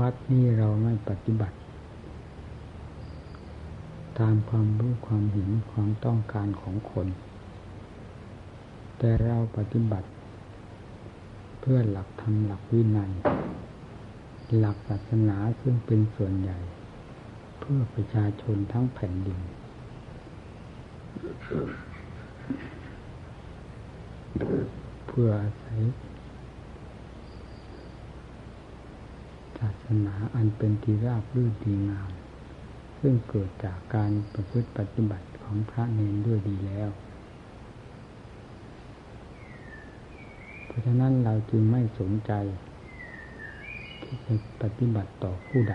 วัดนี้เราไม่ปฏิบัติ ตามความรู้ความเห็นความต้องการของคน แต่เราปฏิบัติ เพื่อหลักธรรมหลักวินัย หลักศาสนาซึ่งเป็นส่วนใหญ่ เพื่อประชาชนทั้งแผ่นดินเพื่ออาศัยศา สนาอันเป็นที่ราบรื่นดีงาม ซึ่งเกิดจากการประพฤติปฏิบัติของพระเนรด้วยดีแล้ว เพราะฉะนั้นเราจึงไม่สนใจ ที่จะปฏิบัติต่อผู้ใด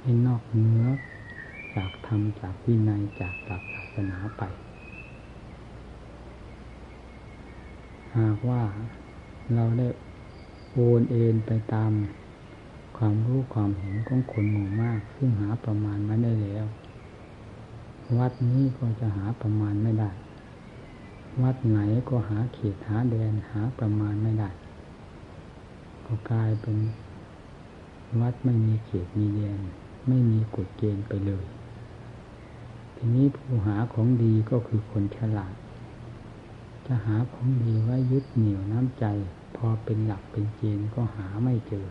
ให้นอกเนื้อจากธรรมจากวินัยจากหลักศาสนาไป หากว่าเราได้ โอนเอ็นไปตามความรู้ความเห็นของคนหมู่มาก ซึ่งหาประมาณไม่ได้แล้ว วัดนี้ก็จะหาประมาณไม่ได้ วัดไหนก็หาเขตหาแดนหาประมาณไม่ได้ ก็กลายเป็น วัดไม่มีเขตมีแดน ไม่มีกฎเกณฑ์ไปเลย ทีนี้ผู้หาของดีก็คือคนฉลาด จะหาของดีไว้ยึดเหนี่ยวน้ำใจ อเป็นหลักเป็นเกณฑ์ก็หาไม่เจอ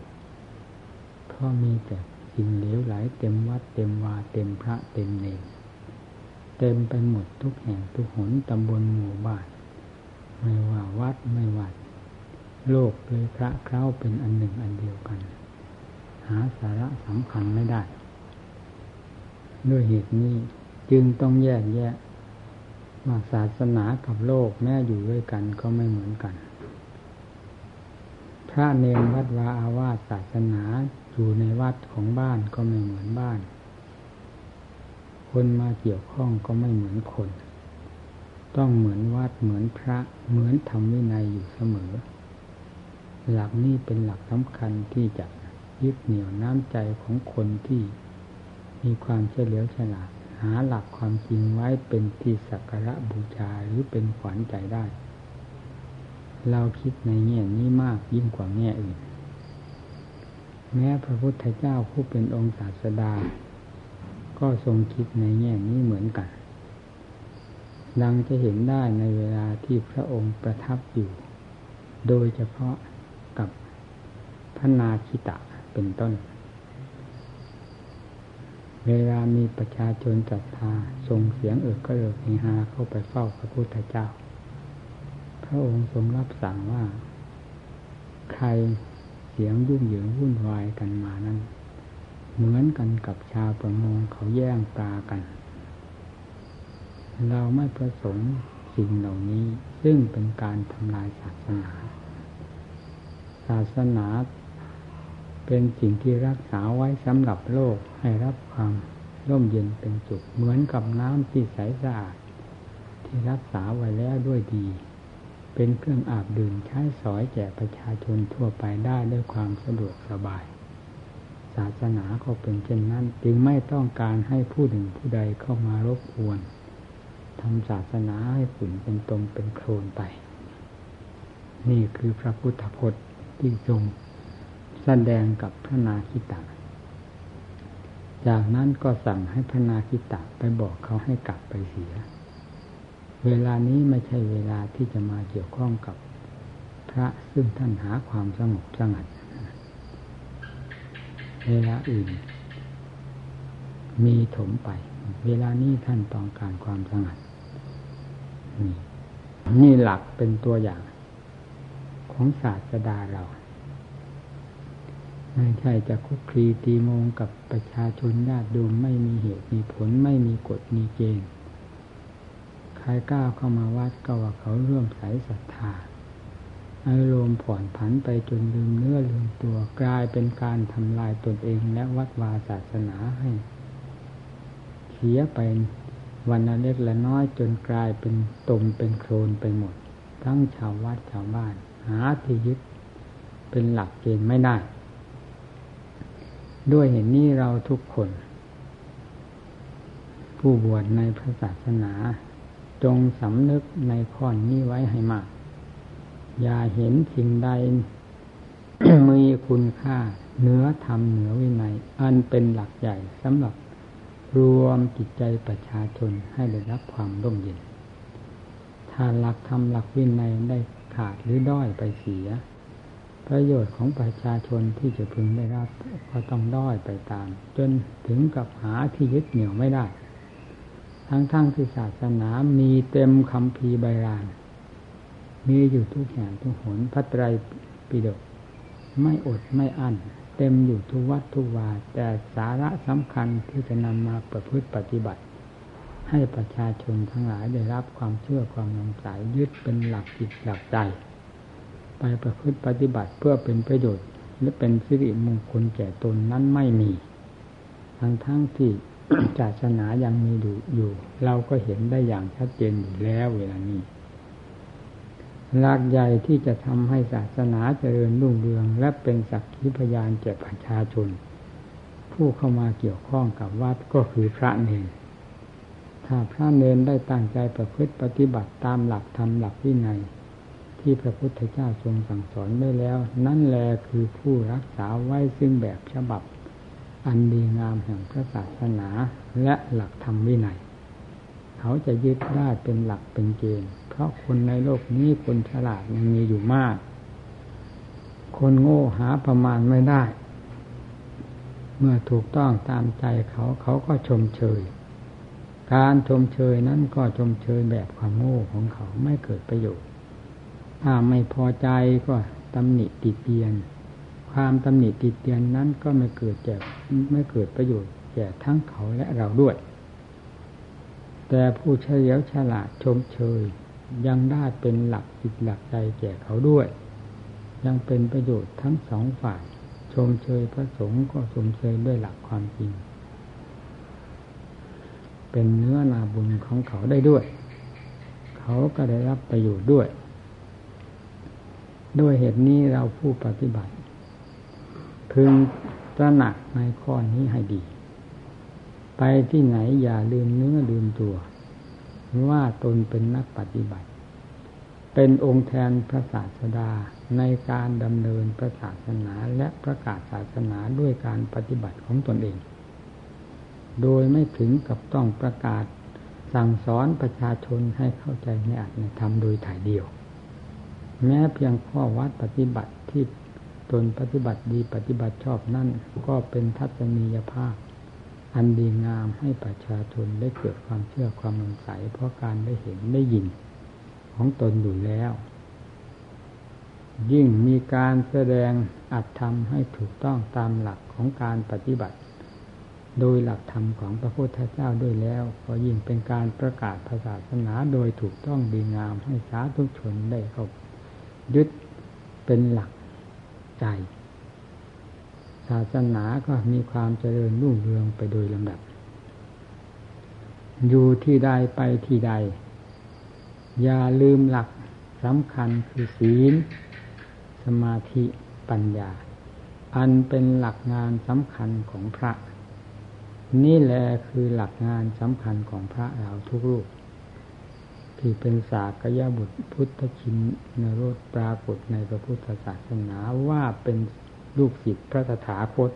เพราะมีแต่สิ่งเหลวไหลเต็มวัดเต็มวาเต็มพระเต็มเนรเต็มไปหมดทุกแห่งทุกหนตำบลหมู่บ้าน ไม่ว่าวัดไม่วัด โลกเลยพระเคล้าเป็นอันหนึ่งอันเดียวกัน หาสาระสำคัญไม่ได้ ด้วยเหตุนี้จึงต้องแยกแยะว่าศาสนากับโลกแม้อยู่ด้วยกันก็ไม่เหมือนกัน พระเนรวัดวาอาวาสศาสนาอยู่ในวัดของบ้านก็ไม่เหมือนบ้าน คนมาเกี่ยวข้องก็ไม่เหมือนคน ต้องเหมือนวัดเหมือนพระเหมือนธรรมวินัยอยู่เสมอ หลักนี้เป็นหลักสำคัญที่จะยึดเหนี่ยวน้ำใจของคนที่มีความเฉลียวฉลาดหาหลักความจริงไว้เป็นที่สักการะบูชาหรือเป็นขวัญใจได้ เราคิดในแง่นี้มากยิ่งกว่าแง่อื่น แม้พระพุทธเจ้าผู้เป็นองค์ศาสดา ก็ทรงคิดในแง่นี้เหมือนกัน ดังจะเห็นได้ในเวลาที่พระองค์ประทับอยู่ โดยเฉพาะกับพระนาคิตะเป็นต้น เวลามีประชาชนศรัทธาส่งเสียงเอิกก็เอิกเฮฮาเข้าไปเฝ้าพระพุทธเจ้า พระองค์ทรงรับสั่งว่า ใครเสียงยุ่งเหยิงวุ่นวายกันมานั้น เหมือนกันกับชาวประมงเขาแย่งปลากัน เราไม่ประสงค์สิ่งเหล่านี้ซึ่งเป็นการทำลายศาสนา ศาสนาเป็นสิ่งที่รักษาไว้สำหรับโลกให้รับความร่มเย็นเป็นสุขเหมือนกับน้ำที่ใสสะอาด ที่รักษาไว้แล้วด้วยดี เป็นเครื่องอาบดื่มใช้สอยแก่ประชาชนทั่วไปได้ด้วยความสะดวกสบาย ศาสนาก็เป็นเช่นนั้น จึงไม่ต้องการให้ผู้หนึ่งผู้ใดเข้ามารบกวนทำศาสนาให้ฝุ่นเป็นตมเป็นโคลนไป นี่คือพระพุทธพจน์ที่ทรงแสดงกับพระนาคิตะจากนั้นก็สั่งให้พระนาคิตะไปบอกเขาให้กลับไปเสีย เวลานี้ไม่ใช่เวลาที่จะมาเกี่ยวข้องกับพระซึ่งท่านหาความสงบสงัดเวลาอื่น มีถมไป เวลานี้ท่านต้องการความสงัดนี่นี่หลักเป็นตัวอย่าง ของศาสดาเรา ไม่ใช่จะคุกคีตีโมงกับประชาชนญาติโยมไม่มีเหตุมีผลไม่มีกฎมีเกณฑ์ รก้าวเข้ามาวัดก็ว่าเขาเรื่อมใสศรัทธาอารมณ์ผ่อนผันไปจนลืมเนื้อลืมตัวกลายเป็นการทำลายตนเองและวัดวาศาสนาให้เสียไปวันละเล็กละน้อยจนกลายเป็นตมเป็นโคลนไปหมด ทั้งชาววัดชาวบ้าน หาที่ยึดเป็นหลักเกณฑ์ไม่ได้ ด้วยเห็นนี้เราทุกคน ผู้บวชในพระศาสนา จงสำนึกในข้อนี้ไว้ให้มาก อย่าเห็นสิ่งใด มีคุณค่าเหนือธรรมเหนือวินัย อันเป็นหลักใหญ่สำหรับรวมจิตใจประชาชนให้ได้รับความร่มเย็น ถ้าหลักธรรมหลักวินัยได้ขาดหรือด้อยไปเสีย ประโยชน์ของประชาชนที่จะพึงได้รับ ก็ต้องด้อยไปตาม จนถึงกับหาที่ยึดเหนี่ยวไม่ได้ ทั้งๆทที่ศาสนามีเต็มคำพีใบราน มีอยู่ทุกอย่งทุกหนพระไตรปิฎกไม่อดไม่อั้นเต็มอยู่ทุกวัดทุกวาแต่สาระสำคัญที่จะนำมาประพฤติปฏิบัติ ให้ประชาชนทั้งหลายได้รับความเชื่อความนำสายยึดเป็นหลักจิตหลักใจ ไปประพฤติปฏิบัติเพื่อเป็นประโยชน์ และเป็นสิริมงคลแก่ตนนั้นไม่มี ทั้งทั้งที่ ศาสนายังมีอยู่ เราก็เห็นได้อย่างชัดเจนอยู่แล้วเวลานี้หลักใหญ่ที่จะทำให้ศาสนาเจริญรุ่งเรือง และเป็นสักขีพยานแก่ประชาชน ผู้เข้ามาเกี่ยวข้องกับวัดก็คือพระเนรถ้าพระเนรได้ตั้งใจประพฤติปฏิบัติตามหลักธรรมหลักวินัยที่พระพุทธเจ้าทรงสั่งสอนไว้แล้ว นั่นแหละคือผู้รักษาไว้ซึ่งแบบฉบับ อันดีงามแห่งพระศาสนาและหลักธรรมวินัย เขาจะยึดได้เป็นหลักเป็นเกณฑ์ เพราะคนในโลกนี้คนฉลาดยังมีอยู่มาก คนโง่หาประมาณไม่ได้ เมื่อถูกต้องตามใจเขาเขาก็ชมเชย การชมเชยนั้นก็ชมเชยแบบความโง่ของเขาไม่เกิดประโยชน์ ถ้าไม่พอใจก็ตำหนิติเตียน ความตำหนิติเตียนนั้นก็ไม่เกิดแก่ไม่เกิดประโยชน์แก่ทั้งเขาและเราด้วย แต่ผู้เฉลียวฉลาดชมเชย ยังได้เป็นหลักจิตหลักใจแก่เขาด้วย ยังเป็นประโยชน์ทั้งสองฝ่าย ชมเชยพระสงฆ์ก็ชมเชยด้วยหลักความจริง เป็นเนื้อนาบุญของเขาได้ด้วย เขาก็ได้รับประโยชน์ด้วย ด้วยเหตุนี้เราผู้ปฏิบัติ พึงตระหนักในข้อนี้ให้ดี ไปที่ไหนอย่าลืมเนื้อลืมตัว ว่าตนเป็นนักปฏิบัติ เป็นองค์แทนพระศาสดาในการดำเนินพระศาสนาและประกาศศาสนาด้วยการปฏิบัติของตนเอง โดยไม่ถึงกับต้องประกาศสั่งสอนประชาชนให้เข้าใจในอัตในธรรมโดยถ่ายเดียว แม้เพียงข้อวัดปฏิบัติที่ ตนปฏิบัติดีปฏิบัติชอบนั่นก็เป็นทัศนียภาพ อันดีงามให้ประชาชนได้เกิดความเชื่อความสงสัยเพราะการได้เห็นได้ยิน ของตนอยู่แล้ว ยิ่งมีการแสดงอัตธรรมให้ถูกต้องตามหลักของการปฏิบัติ โดยหลักธรรมของพระพุทธเจ้าด้วยแล้ว ก็ยิ่งเป็นการประกาศศาสนาโดยถูกต้องดีงามให้สาธุชนได้เข้ายึดเป็นหลัก ใจ ศาสนาก็มีความเจริญรุ่งเรืองไปโดยลำดับ อยู่ที่ใดไปที่ใด อย่าลืมหลักสำคัญคือศีล สมาธิปัญญา อันเป็นหลักงานสำคัญของพระ นี่แหละคือหลักงานสำคัญของพระเราทุกรูป ที่เป็นสากยบุตรพุทธชินนรสปรากฏในพระพุทธศาสนาว่าเป็นลูกศิษย์พระสถาคต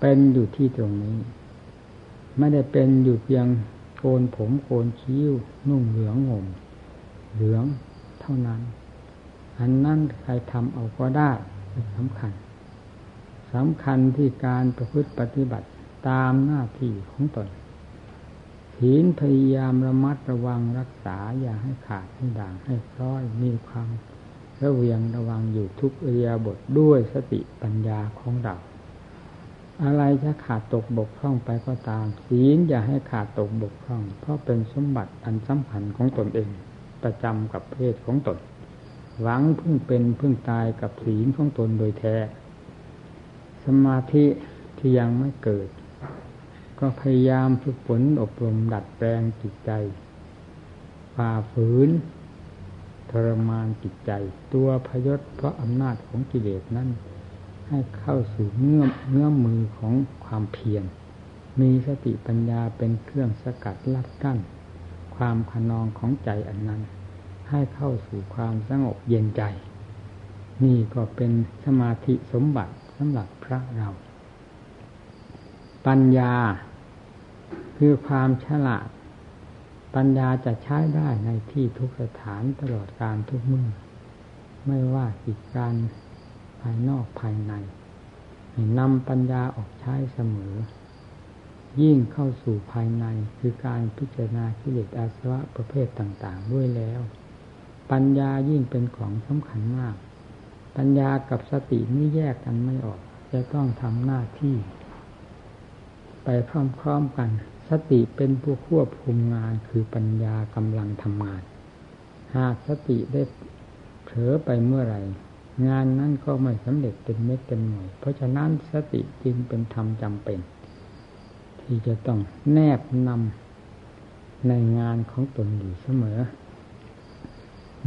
เป็นอยู่ที่ตรงนี้ ไม่ได้เป็นอยู่เพียงโกนผมโกนคิ้ว นุ่งเหลืองห่มเหลืองเท่านั้น อันนั้นใครทำเอาก็ได้สำคัญสำคัญที่การประพฤติปฏิบัติตามหน้าที่ของตน ศีลพยายามระมัดระวังรักษาอย่าให้ขาดให้ด่างให้พร้อยมีความระเวียงระวังอยู่ทุกเรียบทด้วยสติปัญญาของเราอะไรจะขาดตกบกพร่องไปก็ตาม ศีลอย่าให้ขาดตกบกพร่อง เพราะเป็นสมบัติอันสำคัญของตนเอง ประจำกับเพศของตน หวังพึ่งเป็นพึ่งตายกับศีลของตนโดยแท้ สมาธิที่ยังไม่เกิด ก็พยายามฝึกฝนอบรมดัดแปลงจิตใจฝ่าฝืนทรมานจิตใจ ตัวพยศเพราะอำนาจของกิเลสนั้น ให้เข้าสู่เงื่อมเงื่อมมือของความเพียรมีสติปัญญาเป็นเครื่องสกัดลัดกั้น ความขนองของใจอันนั้น ให้เข้าสู่ความสงบเย็นใจ นี่ก็เป็นสมาธิสมบัติสำหรับพระเรา ปัญญา คือความฉลาด ปัญญาจะใช้ได้ในที่ทุกสถานตลอดการทุกเมื่อ ไม่ว่ากิจการภายนอกภายในนำปัญญาออกใช้เสมอ ยิ่งเข้าสู่ภายในคือการพิจารณากิเลสอาสวะประเภทต่าง ๆ ด้วยแล้ว ปัญญายิ่งเป็นของสำคัญมาก ปัญญากับสตินี่แยกกันไม่ออก จะต้องทำหน้าที่ ไปพร้อมๆกัน สติเป็นผู้ควบคุมงานคือปัญญากำลังทำงาน หากสติได้เผลอไปเมื่อไหร่ งานนั้นก็ไม่สำเร็จเป็นเม็ดเป็นหน่วย เพราะฉะนั้นสติจึงเป็นธรรมจำเป็น ที่จะต้องแนบนำในงานของตนอยู่เสมอ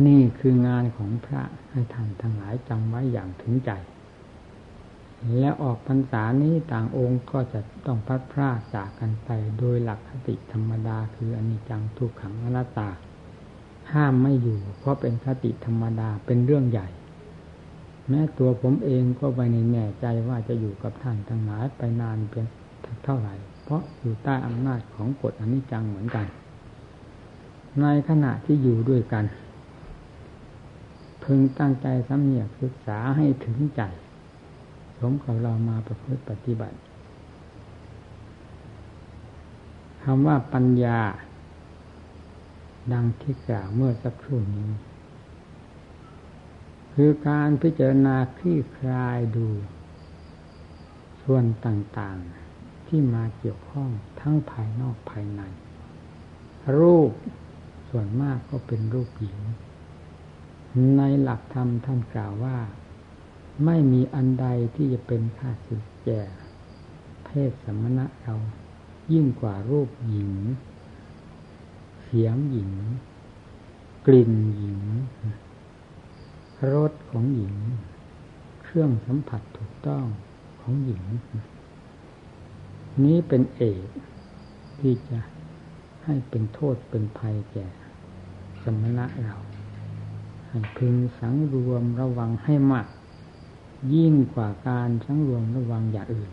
นี่คืองานของพระให้ท่านทั้งหลายจำไว้อย่างถึงใจ และออกพรรษานี้ต่างองค์ก็จะต้องพัดพรากจากกันไปโดยหลักคติธรรมดาคืออนิจจังทุกขังอนัตตา ห้ามไม่อยู่ เพราะเป็นคติธรรมดาเป็นเรื่องใหญ่ แม้ตัวผมเองก็ไม่แน่ใจว่าจะอยู่กับท่านทั้งหลายไปนานเพียงเท่าไหร่ เพราะอยู่ใต้อำนาจของกฎอนิจจังเหมือนกัน ในขณะที่อยู่ด้วยกัน พึงตั้งใจสำเนียกศึกษาให้ถึงใจ สมกับเรามาประพฤติปฏิบัติคำว่าปัญญา ดังที่กล่าวเมื่อสักครู่นี้ คือการพิจารณาคลี่คลายดู ส่วนต่างๆที่มาเกี่ยวข้องทั้งภายนอกภายใน รูปส่วนมากก็เป็นรูปหญิง ในหลักธรรมท่านกล่าวว่า ไม่มีอันใดที่จะเป็นค่าสึกแก่เพศสมณะเรา ยิ่งกว่ารูปหญิง เสียงหญิง กลิ่นหญิงรสของหญิง เครื่องสัมผัสถูกต้องของหญิง นี้เป็นเอกที่จะให้เป็นโทษเป็นภัยแก่สมณะเราให้พึงสังรวมระวังให้มาก ยิ่งกว่าการสังรวมระวังอย่างอื่น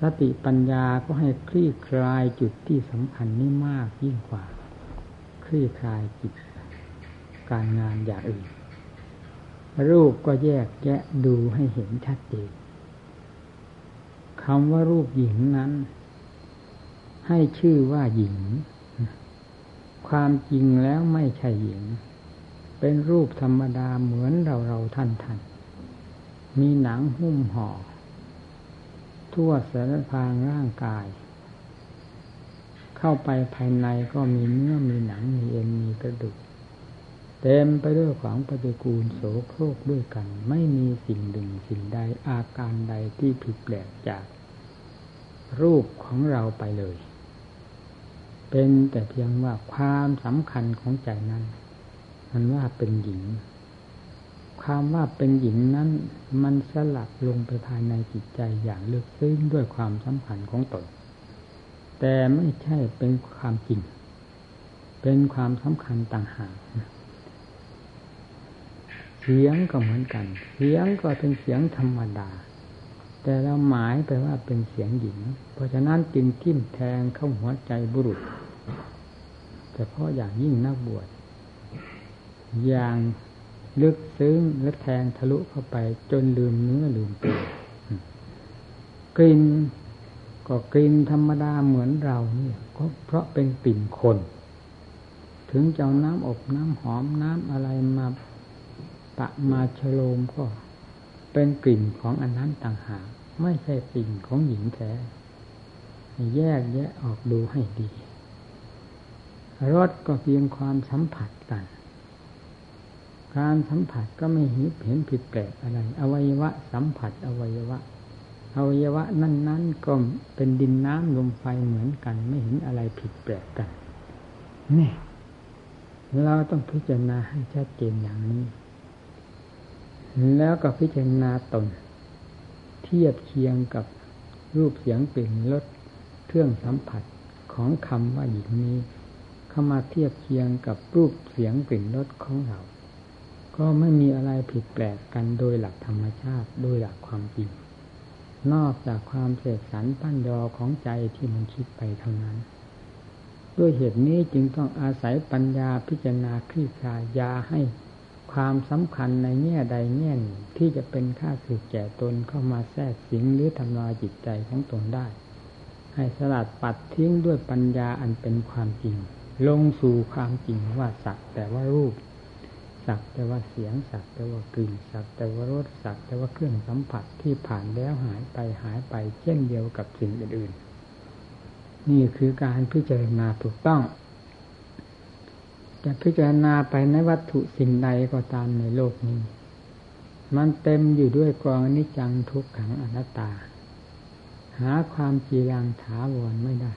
สติปัญญาก็ให้คลี่คลายจุดที่สำคัญนี้มากยิ่งกว่า คลี่คลายจิตการงานอย่างอื่น รูปก็แยกแยะดูให้เห็นชัดเจนคำว่ารูปหญิงนั้น ให้ชื่อว่าหญิง ความจริงแล้วไม่ใช่หญิง เป็นรูปธรรมดาเหมือนเราเราท่านท่าน มีหนังหุ้มห่อ ทั่วสารพางร่างกาย เข้าไปภายในก็มีเนื้อมีหนังมีเอ็นมีกระดูก เต็มไปด้วยของปฏิกูลโสโครกด้วยกัน ไม่มีสิ่งหนึ่งสิ่งใดอาการใดที่ผิดแปลกจากรูปของเราไปเลย เป็นแต่เพียงว่าความสำคัญของใจนั้น มันว่าเป็นหญิง ความว่าเป็นหญิงนั้น มันสลับลงไปภายในจิตใจอย่างลึกซึ้งด้วยความสำคัญของตน แต่ไม่ใช่เป็นความจริง เป็นความสำคัญต่างหากเสียงก็เหมือนกัน เสียงก็เป็นเสียงธรรมดา แต่เราหมายไปว่าเป็นเสียงหญิง เพราะฉะนั้นจึงทิ่มแทงเข้าหัวใจบุรุษ แต่เพราะอย่างยิ่งนักบวชอย่าง ลึกซึ้งและแทงทะลุเข้าไป จนลืมเนื้อลืมตัวกลิ่นก็กลิ่นธรรมดาเหมือนเราเนี่ยก็เพราะเป็นกลิ่นคน ถึงจะเอาน้ำอบน้ำหอมน้ำอะไรมาะมาชโลมก็เป็นกลิ่นของอันนั้นต่างหากไม่ใช่กลิ่นของหญิงแท้แยกแยะออกดูให้ดีรสก็เพียงความสัมผัส การสัมผัสก็ไม่เห็นผิดแปลกอะไร อวัยวะ สัมผัส อวัยวะ อวัยวะนั้นๆก็เป็นดินน้ำลมไฟเหมือนกัน ไม่เห็นอะไรผิดแปลกกันนี่เราต้องพิจารณาให้ชัดเจนอย่างนี้ แล้วก็พิจารณาตน เทียบเคียงกับรูปเสียงกลิ่นรสเครื่องสัมผัสของคำว่าหญิงนี้ เข้ามาเทียบเคียงกับรูปเสียงกลิ่นรสของเรา ก็ไม่มีอะไรผิดแปลกกันโดยหลักธรรมชาติโดยหลักความจริง นอกจากความเสกสรรปั้นยอของใจที่มันคิดไปเท่านั้น ด้วยเหตุนี้จึงต้องอาศัยปัญญาพิจารณาคลี่คลายยาให้ความสำคัญในแง่ใดแง่หนึ่งที่จะเป็นค่าสึกแก่ตนเข้ามาแทรกสิงหรือทำลายจิตใจของตนได้ ให้สลัดปัดทิ้งด้วยปัญญาอันเป็นความจริง ลงสู่ความจริงว่าสักแต่ว่ารูป สักแต่ว่าเสียงสักแต่ว่ากลิ่นสักแต่ว่ารสสักแต่ว่าเครื่องสัมผัสที่ผ่านแล้วหายไปหายไปเช่นเดียวกับสิ่งอื่นๆ นี่คือการพิจารณาถูกต้องจะพิจารณาไปในวัตถุสิ่งใดก็ตามในโลกนี้ มันเต็มอยู่ด้วยกองนิจังทุกขังอนัตตา หาความจีรังถาวรไม่ได้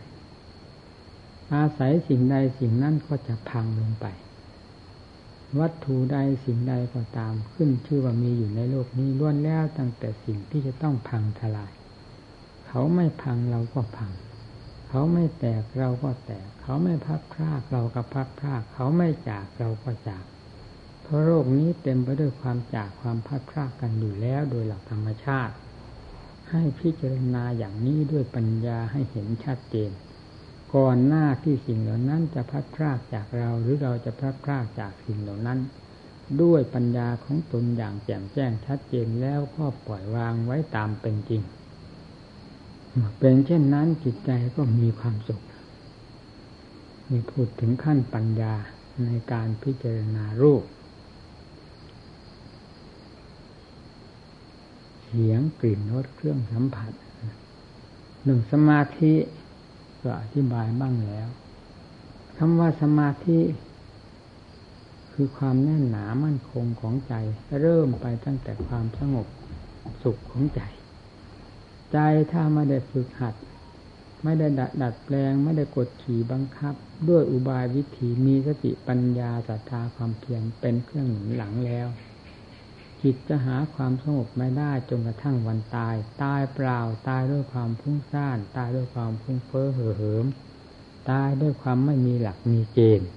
อาศัยสิ่งใดสิ่งนั้นก็จะพังลงไป วัตถุใดสิ่งใดก็ตามขึ้นชื่อว่ามีอยู่ในโลกนี้ล้วนแล้วตั้งแต่สิ่งที่จะต้องพังทลาย เขาไม่พังเราก็พัง เขาไม่แตกเราก็แตก เขาไม่พักพรากเราก็พักพราก เขาไม่จากเราก็จาก เพราะโลกนี้เต็มไปด้วยความจากความพัดพรากกันอยู่แล้วโดยหลักธรรมชาติ ให้พิจารณาอย่างนี้ด้วยปัญญาให้เห็นชัดเจน ก่อนหน้าที่สิ่งเหล่านั้นจะพัดพรากจากเราหรือเราจะพัดพรากจากสิ่งเหล่านั้น ด้วยปัญญาของตนอย่างแจ่มแจ้งชัดเจนแล้วก็ปล่อยวางไว้ตามเป็นจริงเป็นเช่นนั้นจิตใจก็มีความสุขมีพูดถึงขั้นปัญญาในการพิจารณารูป เสียงกลิ่นรสเครื่องสัมผัสหนึ่งสมาธิ ก็อธิบายบ้างแล้วคำว่าสมาธิ คือความแน่นหนามั่นคงของใจ เริ่มไปตั้งแต่ความสงบสุขของใจ ใจถ้าไม่ได้ฝึกหัด ไม่ได้ดัดดดแปลง ไม่ได้กดขี่บังคับ ด้วยอุบายวิธีมีสติปัญญาศรัทธาความเพียรเป็นเครื่องหนุนหลังแล้ว จิตจะหาความสงบไม่ได้จนกระทั่งวันตาย ตายเปล่าตายด้วยความพุ่งซ่าน ตายด้วยความพุ่งเฟ้อเห่อเหิม ตายด้วยความไม่มีหลักมีเกณฑ์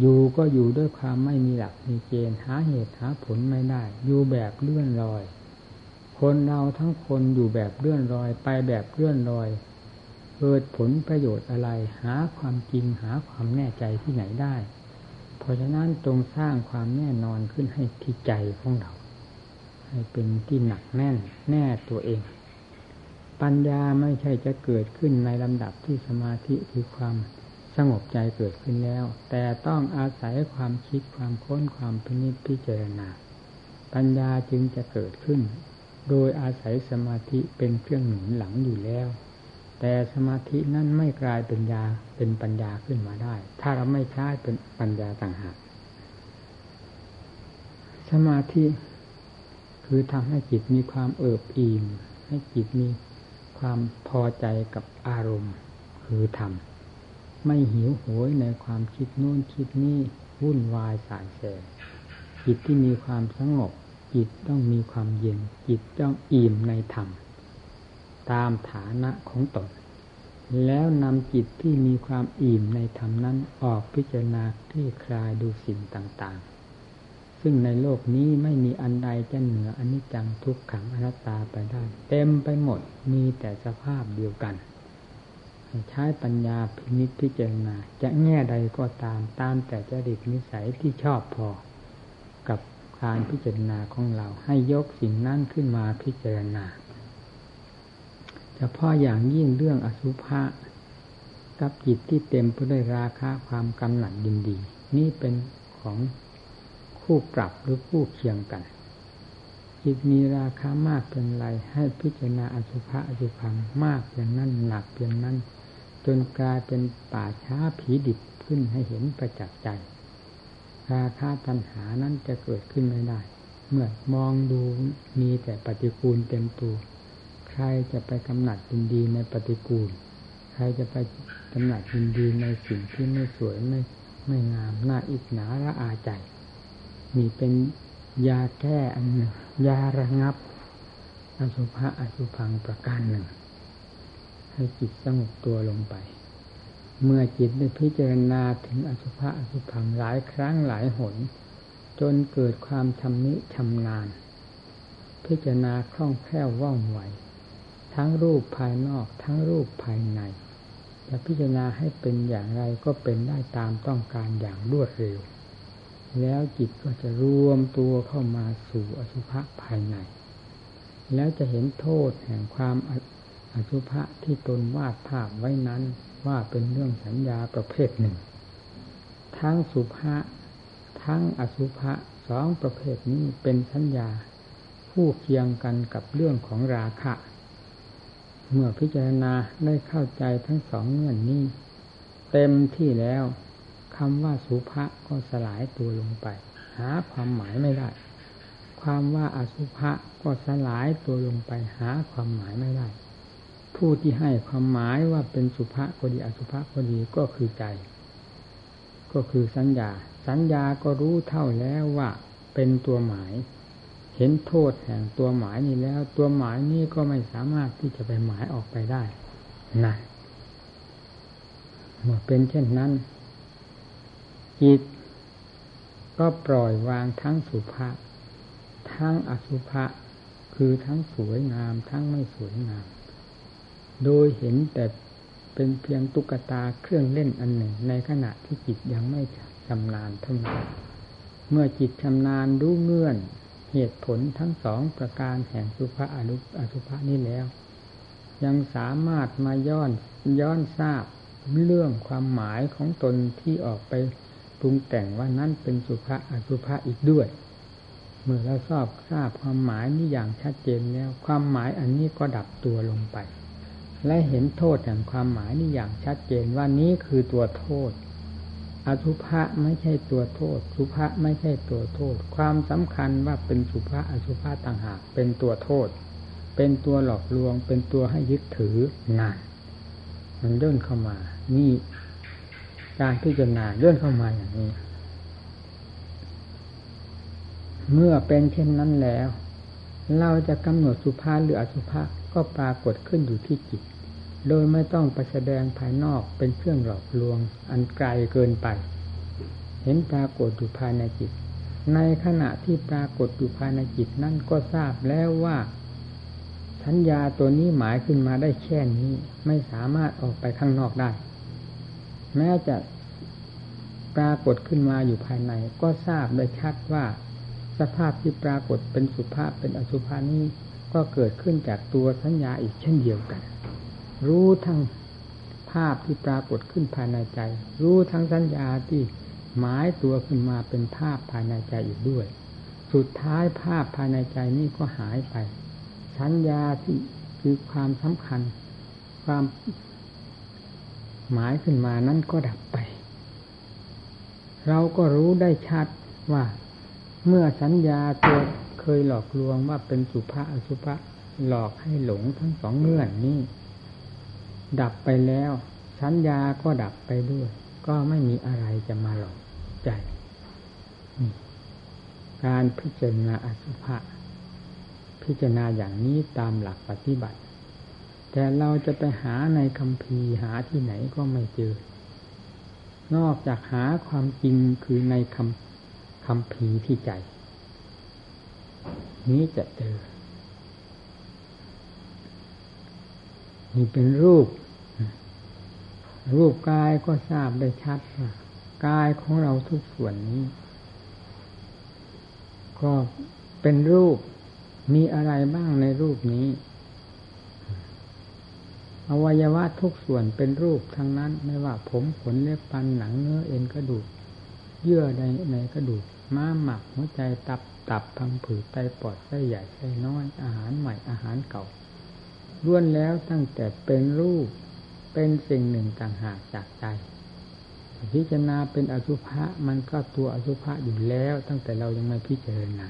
อยู่ก็อยู่ด้วยความไม่มีหลักมีเกณฑ์ หาเหตุหาผลไม่ได้ อยู่แบบเลื่อนลอย คนเราทั้งคนอยู่แบบเลื่อนรอย ไปแบบเลื่อนรอย เกิดผลประโยชน์อะไร หาความจริงหาความแน่ใจที่ไหนได้ เพราะฉะนั้นตรงสร้างความแน่นอนขึ้นให้ที่ใจของเรา ให้เป็นที่หนักแน่น แน่ตัวเอง ปัญญาไม่ใช่จะเกิดขึ้นในลำดับที่สมาธิคือความสงบใจเกิดขึ้นแล้ว แต่ต้องอาศัยความคิดความค้นความพินิจพิจารณา ปัญญาจึงจะเกิดขึ้น โดยอาศัยสมาธิเป็นเครื่องหนุนหลังอยู่แล้ว แต่สมาธินั้นไม่กลายเป็นยาเป็นปัญญาขึ้นมาได้ ถ้าเราไม่ใช้เป็นปัญญาต่างหากสมาธิ คือทำให้จิตมีความเอิบอิ่มให้จิตมีความพอใจกับอารมณ์ คือธรรมไม่หิวโหยในความคิดนู่นคิดนี่วุ่นวายสายแสจิตที่มีความสงบ จิตต้องมีความเย็น จิตต้องอิ่มในธรรม ตามฐานะของตน แล้วนำจิตที่มีความอิ่มในธรรมนั้นออกพิจารณาที่คลายดูสิ่งต่างๆ ซึ่งในโลกนี้ไม่มีอันใดจะเหนืออนิจจังทุกขังอนัตตาไปได้ เต็มไปหมดมีแต่สภาพเดียวกันใช้ปัญญาพินิจพิจารณาจะแง่ใดก็ตามตามแต่จริตนิสัยที่ชอบพอ กับการพิจารณาของเราให้ยกสิ่งนั้นขึ้นมาพิจารณาเฉพาะอย่างยิ่งเรื่องอสุภะกับจิตที่เต็มไปด้วยราคะความกำหนัดดินดี นี่เป็นของ คู่ปรับหรือคู่เคียงกันจิตมีราคามากเป็นไรให้พิจารณาอสุภะอสุพังมากอย่างนั้นหนักเพียงนั้น จนกลายเป็นป่าช้าผีดิบขึ้นให้เห็นประจักษ์ใจ ราคาตัณหานั้นจะเกิดขึ้นไม่ได้ เมื่อมองดูมีแต่ปฏิกูลเต็มตัวใครจะไปกำหนัดยินดีในปฏิกูล ใครจะไปกำหนัดยินดีในสิ่งที่ไม่สวยไม่ไม่งามน่าอิจฉาระอาใจ มีเป็นยาแก้อันหนึ่งยาระงับ อสุภะอสุพังประการหนึ่ง ให้จิตสงบตัวลงไป เมื่อจิตได้พิจารณาถึงอสุภะอสุพังหลายครั้งหลายหน จนเกิดความชำนิชำนาญ พิจารณาคล่องแคล่วว่องไวทั้งรูปภายนอกทั้งรูปภายในจะพิจารณาให้เป็นอย่างไรก็เป็นได้ตามต้องการอย่างรวดเร็ว แล้วจิตก็จะรวมตัวเข้ามาสู่อสุภะภายใน แล้วจะเห็นโทษแห่งความอสุภะที่ตนวาดภาพไว้นั้นว่าเป็นเรื่องสัญญาประเภทหนึ่ง ทั้งสุภะทั้งอสุภะสองประเภทนี้เป็นสัญญาคู่เคียงกันกับเรื่องของราคะ เมื่อพิจารณาได้เข้าใจทั้งสองเงื่อนนี้ เต็มที่แล้ว คำว่าสุภะก็สลายตัวลงไป หาความหมายไม่ได้ ความว่าอสุภะก็สลายตัวลงไป หาความหมายไม่ได้ ผู้ที่ให้ความหมายว่าเป็นสุภาษก็ดีอสุภาษก็ดีก็คือใจ ก็คือสัญญา สัญญาก็รู้เท่าแล้วว่าเป็นตัวหมาย เห็นโทษแห่งตัวหมายนี้แล้ว ตัวหมายนี้ก็ไม่สามารถที่จะไปหมายออกไปได้นะเมื่อเป็นเช่นนั้น จิตก็ปล่อยวางทั้งสุภาทั้งอสุภะคือทั้งสวยงาม ทั้งไม่สวยงาม โดยเห็นแต่เป็นเพียงตุ๊กตาเครื่องเล่นอันหนึ่ง ในขณะที่จิตยังไม่ชำนาญเท่านั้นเมื่อจิตชำนาญรู้เงื่อน เหตุผลทั้งสองประการแห่งสุภาอนุอสุภานี้แล้ว ยังสามารถมาย้อนย้อนทราบเรื่องความหมายของตนที่ออกไป รุงแต่งว่านั้นเป็นสุภาอสุภาอีกด้วย เมื่อเราทราบทราบความหมายนี้อย่างชัดเจนแล้ว ความหมายอันนี้ก็ดับตัวลงไป และเห็นโทษแห่งความหมายนี่อย่างชัดเจนว่านี้คือตัวโทษอสุภะไม่ใช่ตัวโทษ สุภะไม่ใช่ตัวโทษ ความสำคัญว่าเป็นสุภะอสุภะต่างหาก เป็นตัวโทษ เป็นตัวหลอกลวง เป็นตัวให้ยึดถือนานมันย่นเข้ามา นี่ การพิจารณาย่นเข้ามาอย่างนี้ เมื่อเป็นเช่นนั้นแล้ว เราจะกำหนดสุภาหรืออสุภะก็ปรากฏขึ้นอยู่ที่จิต โดยไม่ต้องไปแสดงภายนอกเป็นเครื่องหลอกลวง อันไกลเกินไป เห็นปรากฏอยู่ภายในจิต ในขณะที่ปรากฏอยู่ภายในจิตนั่นก็ทราบแล้วว่าสัญญาตัวนี้หมายขึ้นมาได้แค่นี้ ไม่สามารถออกไปข้างนอกได้ แม้จะปรากฏขึ้นมาอยู่ภายใน ก็ทราบได้ชัดว่า สภาพที่ปรากฏเป็นสุภาพเป็นอสุภานี้ก็เกิดขึ้นจากตัวสัญญาอีกเช่นเดียวกัน รู้ทั้งภาพที่ปรากฏขึ้นภายในใจ รู้ทั้งสัญญาที่หมายตัวขึ้นมาเป็นภาพภายในใจอีกด้วย สุดท้ายภาพภายในใจนี้ก็หายไป สัญญาที่คือความสำคัญ ความ หมายขึ้นมานั้นก็ดับไป เราก็รู้ได้ชัดว่า เมื่อสัญญาตัวเคยหลอกลวงว่าเป็นสุภาอสุภะหลอกให้หลงทั้งสองเงื่อนนี้ ดับไปแล้ว สัญญาก็ดับไปด้วย ก็ไม่มีอะไรจะมาหลอกใจการพิจารณาอสุภะพิจารณาอย่างนี้ตามหลักปฏิบัติ แต่เราจะไปหาในคำพีหาที่ไหนก็ไม่เจอ นอกจากหาความจริงคือในคำคำพีที่ใจ นี้จะเจอ นี่เป็นรูป รูปกายก็ทราบได้ชัดว่ากายของเราทุกส่วนนี้ ก็เป็นรูปมีอะไรบ้างในรูปนี้ อวัยวะทุกส่วนเป็นรูปทั้งนั้น ไม่ว่าผมขนเล็บปันหนังเนื้อเอ็นกระดูก เยื่อในในกระดูก ม้าหมักหัวใจตับตับพังผืดไตปอดไส้ใหญ่ไส้น้อย อาหารใหม่อาหารเก่าล้วนแล้วตั้งแต่เป็นรูปเป็นสิ่งหนึ่งต่างหากจากใจพิจารณาเป็นอสุภะมันก็ตัวอสุภะอยู่แล้ว ตั้งแต่เรายังไม่พิจารณา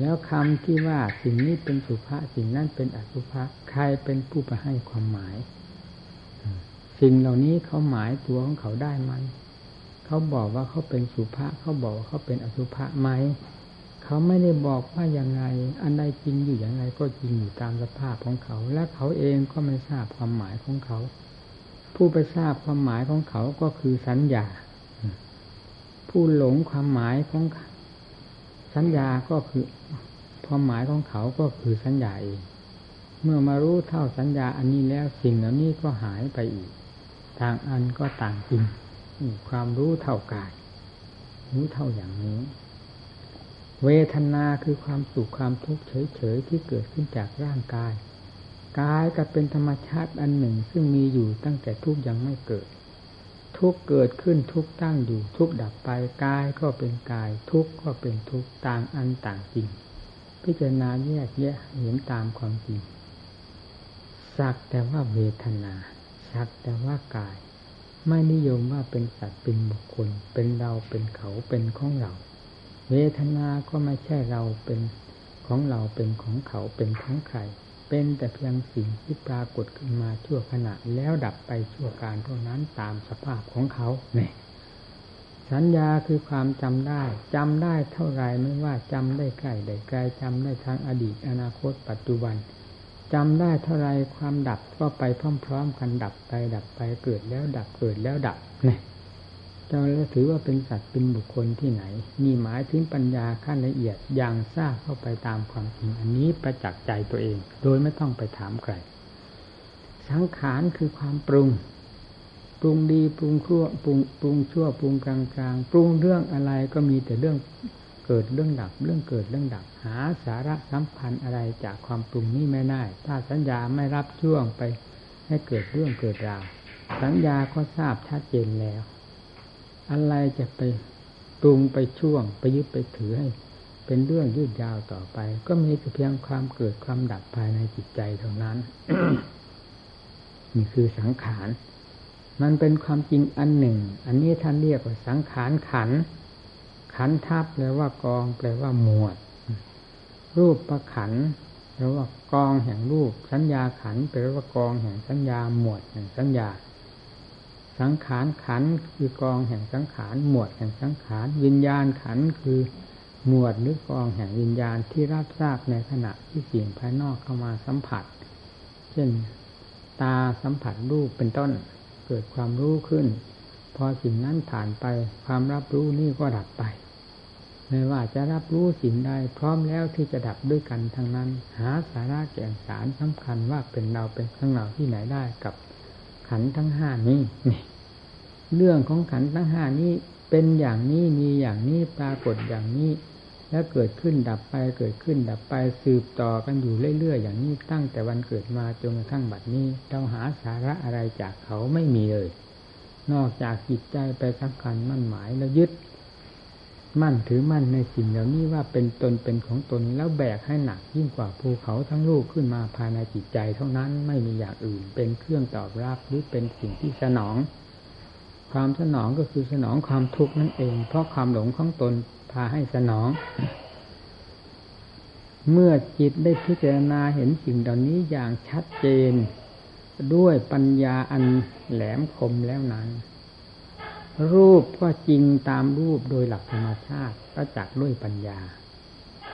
แล้วคำที่ว่าสิ่งนี้เป็นสุภะสิ่งนั้นเป็นอสุภะใครเป็นผู้ไปให้ความหมาย สิ่งเหล่านี้เขาหมายตัวของเขาได้ไหมเขาบอกว่าเขาเป็นสุภะเขาบอกว่าเขาเป็นอสุภะไหมเขาไม่ได้บอกว่าอย่างไง อันใดจริงอยู่อย่างไรก็จริงอยู่ตามสภาพของเขา และเขาเองก็ไม่ทราบความหมายของเขา ผู้ไปทราบความหมายของเขาก็คือสัญญา ผู้หลงความหมายของ สัญญาก็คือความหมายของเขาก็คือสัญญาเองเมื่อมารู้เท่าสัญญาอันนี้แล้วสิ่งเหล่านี้ก็หายไปอีก ต่างอันก็ต่างจริงความรู้เท่ากาย รู้เท่าอย่างนี้ เวทนาคือความสุขความทุกข์เฉยๆที่เกิดขึ้นจากร่างกาย กายก็เป็นธรรมชาติอันหนึ่งซึ่งมีอยู่ตั้งแต่ทุกยังไม่เกิด ทุกเกิดขึ้นทุกตั้งอยู่ ทุกดับไปกายก็เป็นกาย ทุกก็เป็นทุกต่างอันต่างจริง พิจารณาแยกแยะเห็นตามความจริงสักแต่ว่าเวทนาสักแต่ว่ากาย ไม่นิยมว่าเป็นสัตว์เป็นบุคคล เป็นเราเป็นเขาเป็นของเรา เวทนาก็ไม่ใช่เราเป็นของเราเป็นของเขาเป็นของใคร เป็นแต่เพียงสิ่งที่ปรากฏขึ้นมาชั่วขณะแล้วดับไปชั่วการเท่านั้นตามสภาพของเขาเนี่ยสัญญาคือความจำได้จำได้เท่าไรไม่ว่าจำได้ใกล้ได้ไกลจำได้ทั้งอดีตอนาคตปัจจุบันจำได้เท่าไรความดับก็ไปพร้อม ๆ กันดับไปดับไปเกิดแล้วดับเกิดแล้วดับเนี่ย เราแล้วถือว่าเป็นสัตว์เป็นบุคคลที่ไหน มีหมายถึงปัญญาขั้นละเอียดอย่างทราบเข้าไปตามความจริงอันนี้ประจักษ์ใจตัวเอง โดยไม่ต้องไปถามใคร สังขารคือความปรุง ปรุงดีปรุงชั่วปรุงปรุงชั่วปรุงกลางกลางปรุงเรื่องอะไรก็มีแต่เรื่องเกิดเรื่องดับ เรื่องเกิดเรื่องดับ หาสาระสำคัญอะไรจากความปรุงนี้ไม่ได้ถ้าสัญญาไม่รับช่วงไปให้เกิดเรื่องเกิดราวสัญญาก็ทราบชัดเจนแล้ว อะไรจะไปปรุงไปช่วงไปยึดไปถือให้ เป็นเรื่องยืดยาวต่อไป ก็มีแต่เพียงความเกิดความดับภายในจิตใจเท่านั้นนี่คือสังขาร มันเป็นความจริงอันหนึ่ง อันนี้ท่านเรียกว่าสังขารขัน ขันทับแปลว่ากองแปลว่าหมวด รูปประขันแปลว่ากองแห่งรูป สัญญาขันแปลว่ากองแห่งสัญญาหมวดแห่งสัญญา สังขารขันคือกองแห่งสังขารหมวดแห่งสังขารวิญญาณขันคือหมวดหรือกองแห่งวิญญาณที่รับทราบในขณะที่สิ่งภายนอกเข้ามาสัมผัส เช่นตาสัมผัสรูปเป็นต้นเกิดความรู้ขึ้น พอสิ่งนั้นผ่านไปความรับรู้นี่ก็ดับไป ไม่ว่าจะรับรู้สิ่งใดพร้อมแล้วที่จะดับด้วยกันทั้งนั้น หาสาระแก่นสารสำคัญว่าเป็นเราเป็นข้างเราที่ไหนได้กับขันทั้งห้านี้นี่ เรื่องของขันทั้งห้านี้เป็นอย่างนี้มีอย่างนี้ปรากฏอย่างนี้ แล้วเกิดขึ้นดับไปเกิดขึ้นดับไปสืบต่อกันอยู่เรื่อยๆอย่างนี้ตั้งแต่วันเกิดมาจนกระทั่งบัดนี้ เราหาสาระอะไรจากเขาไม่มีเลย นอกจากจิตใจไปสำคัญมั่นหมายแล้วยึด มั่นถือมั่นในสิ่งเหล่านี้ว่าเป็นตนเป็นของตนแล้วแบกให้หนักยิ่งกว่าภูเขาทั้งลูกขึ้นมาภายในจิตใจ เท่านั้นไม่มีอย่างอื่นเป็นเครื่องตอบรับหรือเป็นสิ่งที่สนอง ความสนองก็คือสนองความทุกข์นั่นเอง เพราะความหลงของตนพาให้สนอง เมื่อจิตได้พิจารณาเห็นสิ่งเหล่านี้อย่างชัดเจน ด้วยปัญญาอันแหลมคมแล้วนั้น รูปก็จริงตามรูปโดยหลักธรรมชาติประจักษ์ด้วยปัญญา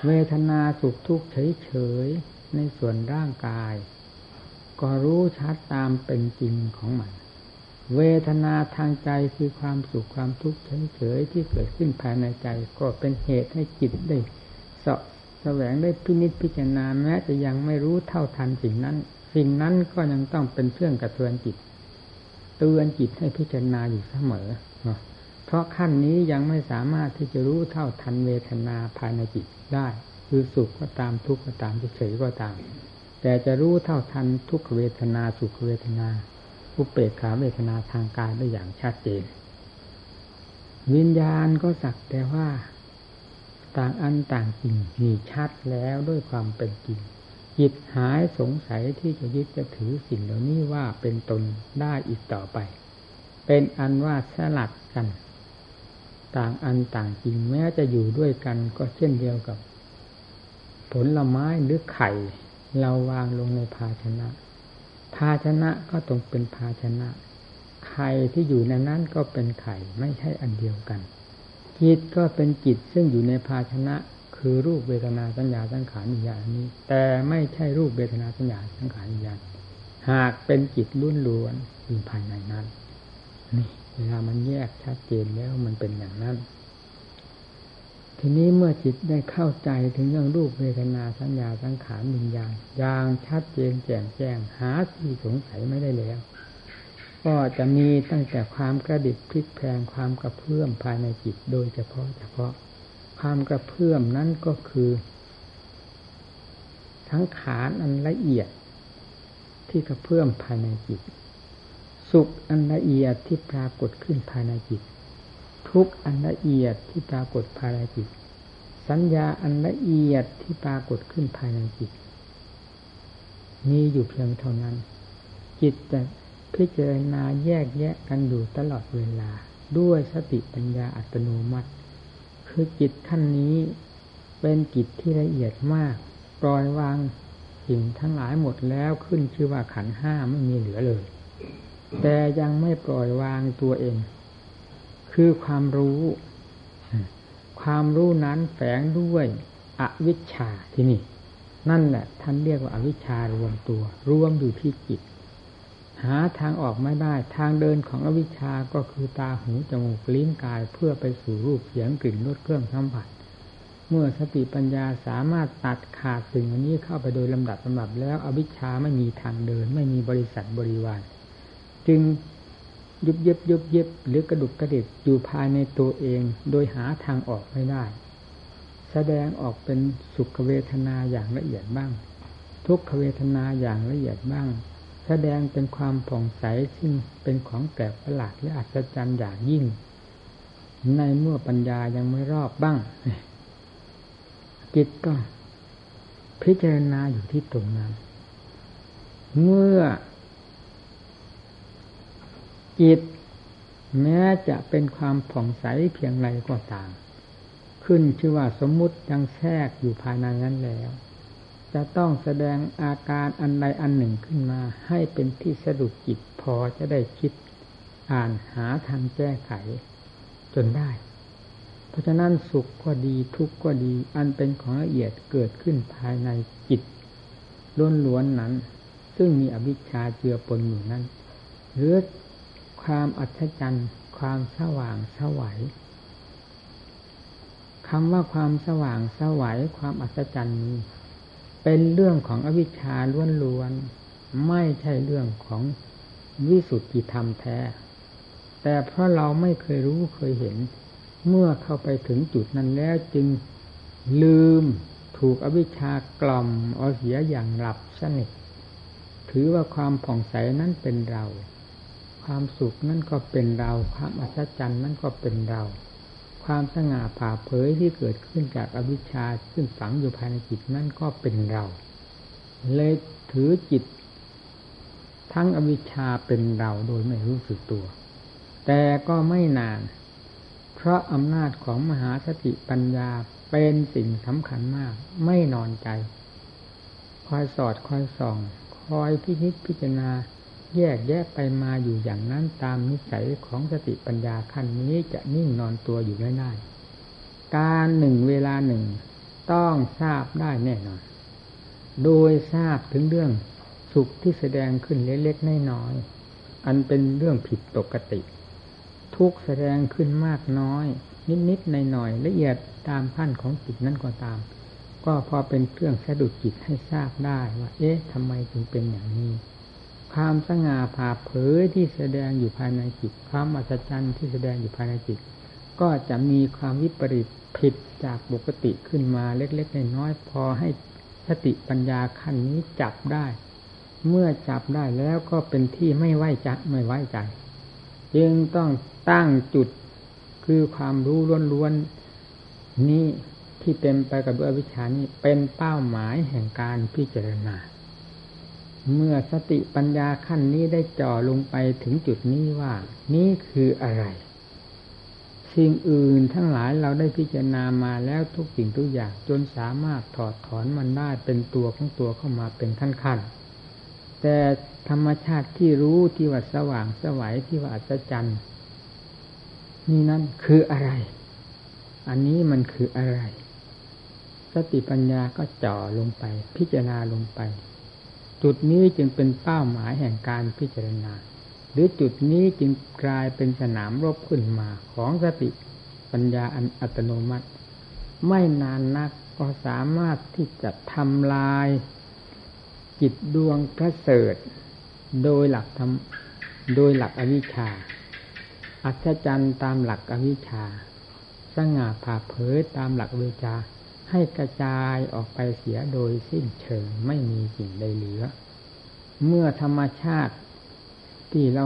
เวทนาสุขทุกข์เฉยๆในส่วนร่างกาย ก็รู้ชัดตามเป็นจริงของมัน เวทนาทางใจคือความสุขความทุกข์เฉยๆที่เกิดขึ้นภายในใจก็เป็นเหตุให้จิตได้สะแสวงได้พินิจพิจารณาแม้จะยังไม่รู้เท่าทันสิ่งนั้น สิ่งนั้นก็ยังต้องเป็นเครื่องกระเทือนจิต เตือนจิตให้พิจารณาอยู่เสมอ เพราะขั้นนี้ยังไม่สามารถที่จะรู้เท่าทันเวทนาภายในจิตได้ คือสุขก็ตามทุกข์ก็ตามเฉยก็ตาม แต่จะรู้เท่าทันทุกขเวทนาสุขเวทนา อุเปกขาเวทนาทางกายได้อย่างชัดเจน วิญญาณก็สักแต่ว่า ต่างอันต่างจริงมีชัดแล้วด้วยความเป็นจริงจิตหายสงสัยที่จะยึดจะถือสิ่งเหล่านี้ว่าเป็นตนได้อีกต่อไป เป็นอันว่าสลัดกัน ต่างอันต่างจริงแม้จะอยู่ด้วยกันก็เช่นเดียวกับ ผลไม้หรือไข่ เราวางลงในภาชนะ ภาชนะก็ต้องเป็นภาชนะไข่ที่อยู่ในนั้นก็เป็นไข่ไม่ใช่อันเดียวกัน จิตก็เป็นจิตซึ่งอยู่ในภาชนะ คือรูปเวทนาสัญญาสังขารวิญญาณนี้ แต่ไม่ใช่รูปเวทนาสัญญาสังขารวิญญาณหากเป็นจิตล้วนล้วนอยู่ภายในนั้น นี่เวลามันแยกชัดเจนแล้วมันเป็นอย่างนั้น ทีนี้เมื่อจิตได้เข้าใจถึงเรื่องรูปเวทนาสัญญาสังขารวิญญาณอย่างชัดเจนแจ่มแจ้งหาที่สงสัยไม่ได้แล้ว ก็จะมีตั้งแต่ความกระดิกพลิกแพงความกระเพื่อมภายในจิตโดยเฉพาะเฉพาะ ความกระเพื่อมนั้นก็คือทั้งขานอันละเอียดที่กระเพื่อมภายในจิต สุขอันละเอียดที่ปรากฏขึ้นภายในจิต ทุกอันละเอียดที่ปรากฏภายในจิต สัญญาอันละเอียดที่ปรากฏขึ้นภายในจิต มีอยู่เพียงเท่านั้น จิตจะพิจารณาแยกแยะกันอยู่ตลอดเวลา ด้วยสติปัญญาอัตโนมัติ คือจิตขั้นนี้เป็นจิตที่ละเอียดมากปล่อยวางสิ่งทั้งหลายหมดแล้วขึ้นชื่อว่าขันห้าไม่มีเหลือเลย แต่ยังไม่ปล่อยวางตัวเอง คือความรู้ ความรู้นั้นแฝงด้วยอวิชชาที่นี่ นั่นแหละท่านเรียกว่าอาวิชชารวมตัว รวมอยู่ที่จิต หาทางออกไม่ได้ ทางเดินของอวิชชาก็คือตาหูจมูกลิ้นกายเพื่อไปสู่รูปเสียงกลิ่นรสเครื่องสัมผัสเมื่อสติปัญญาสามารถตัดขาดสิ่งนี้เข้าไปโดยลำดับลำดับแล้ว อวิชชาไม่มีทางเดิน ไม่มีบริษัทบริวาร จึง ยุบเย็บยุบเย็บหรือกระดุกกระดิกอยู่ภายในตัวเอง โดยหาทางออกไม่ได้ แสดงออกเป็นสุขเวทนาอย่างละเอียดบ้าง ทุกขเวทนาอย่างละเอียดบ้าง แสดงเป็นความผ่องใสซึ่งเป็นของแปลกประหลาดและอัศจรรย์อย่างยิ่ง ในเมื่อปัญญายังไม่รอบบ้างจิตก็พิจารณาอยู่ที่ตรงนั้น เมื่อ จิต แม้จะเป็นความผ่องใสเพียงไรก็ตาม ขึ้นชื่อว่าสมมุติยังแทรกอยู่ภายในนั้นแล้ว จะต้องแสดงอาการอันใดอันหนึ่งขึ้นมา ให้เป็นที่สะดุดจิตพอจะได้คิดอ่านหาทางแก้ไข จนได้ เพราะฉะนั้นสุขก็ดีทุกข์ก็ดี อันเป็นของละเอียดเกิดขึ้นภายในจิตล้วนๆนั้น ซึ่งมีอวิชชาเจือปนอยู่นั้น หรือ ความอัศจรรย์ ความสว่างสวัยคำว่าความสว่างสวัยความอัศจรรย์นี้ เป็นเรื่องของอวิชชาล้วนๆไม่ใช่เรื่องของวิสุทธิธรรมแท้ แต่เพราะเราไม่เคยรู้เคยเห็น เมื่อเข้าไปถึงจุดนั้นแล้วจึงลืมถูกอวิชชากล่อมเอาเสียอย่างหลับสนิทถือว่าความผ่องใสนั้นเป็นเรา ความสุขนั่นก็เป็นเรา ความอัศจรรย์นั่นก็เป็นเรา ความสง่าผ่าเผยที่เกิดขึ้นจากอวิชชาซึ่งฝังอยู่ภายในจิตนั่นก็เป็นเรา เลยถือจิต ทั้งอวิชชาเป็นเราโดยไม่รู้สึกตัว แต่ก็ไม่นาน เพราะอำนาจของมหาสติปัญญาเป็นสิ่งสำคัญมาก ไม่นอนใจ คอยสอดคอยส่อง คอยพิจิตพิจารณา แยกแยกไปมาอยู่อย่างนั้นตามนิสัยของสติปัญญาขั้นนี้จะนิ่งนอนตัวอยู่ไม่ได้ การหนึ่งเวลาหนึ่งต้องทราบได้แน่นอน โดยทราบถึงเรื่องสุขที่แสดงขึ้นเล็กๆน้อยๆอันเป็นเรื่องผิดปกติ ทุกแสดงขึ้นมากน้อย นิดๆหน่อยๆละเอียดตามพันของจิตนั้นก็ตาม ก็พอเป็นเครื่องสะดุดจิตให้ทราบได้ว่า เอ๊ะทำไมจึงเป็นอย่างนี้ ความสง่าผ่าเผยที่แสดงอยู่ภายในจิต ความอัศจรรย์ที่แสดงอยู่ภายในจิต ก็จะมีความวิปริตผิดจากปกติขึ้นมาเล็กๆน้อยๆพอให้สติปัญญาขั้นนี้จับได้ เมื่อจับได้แล้วก็เป็นที่ไม่ไว้ใจไม่ไว้ใจ จึงต้องตั้งจุดคือความรู้ล้วนๆนี้ที่เต็มไปกับด้วยวิชานี้เป็นเป้าหมายแห่งการพิจารณา เมื่อสติปัญญาขั้นนี้ได้จ่อลงไปถึงจุดนี้ว่า นี่คืออะไร สิ่งอื่นทั้งหลายเราได้พิจารณามาแล้วทุกสิ่งทุกอย่างจนสามารถถอดถอนมันได้เป็นตัวของตัวเข้ามาเป็นขั้นขั้นแต่ธรรมชาติที่รู้ที่ว่าสว่างสวัยที่ว่าอัศจรรย์นี่นั่นคืออะไร อันนี้มันคืออะไร สติปัญญาก็จ่อลงไป พิจารณาลงไป จุดนี้จึงเป็นเป้าหมายแห่งการพิจารณา หรือจุดนี้จึงกลายเป็นสนามรบขึ้นมาของสติปัญญาอันอัตโนมัติ ไม่นานนักก็สามารถที่จะทำลาย จิตดวงพระเสริฐโดยหลักธรรมโดยหลักอวิชชา อัศจรรย์ตามหลักอวิชชา สง่าผ่าเผยตามหลักวิชา ให้กระจายออกไปเสียโดยสิ้นเชิงไม่มีสิ่งใดเหลือ เมื่อธรรมชาติที่เรา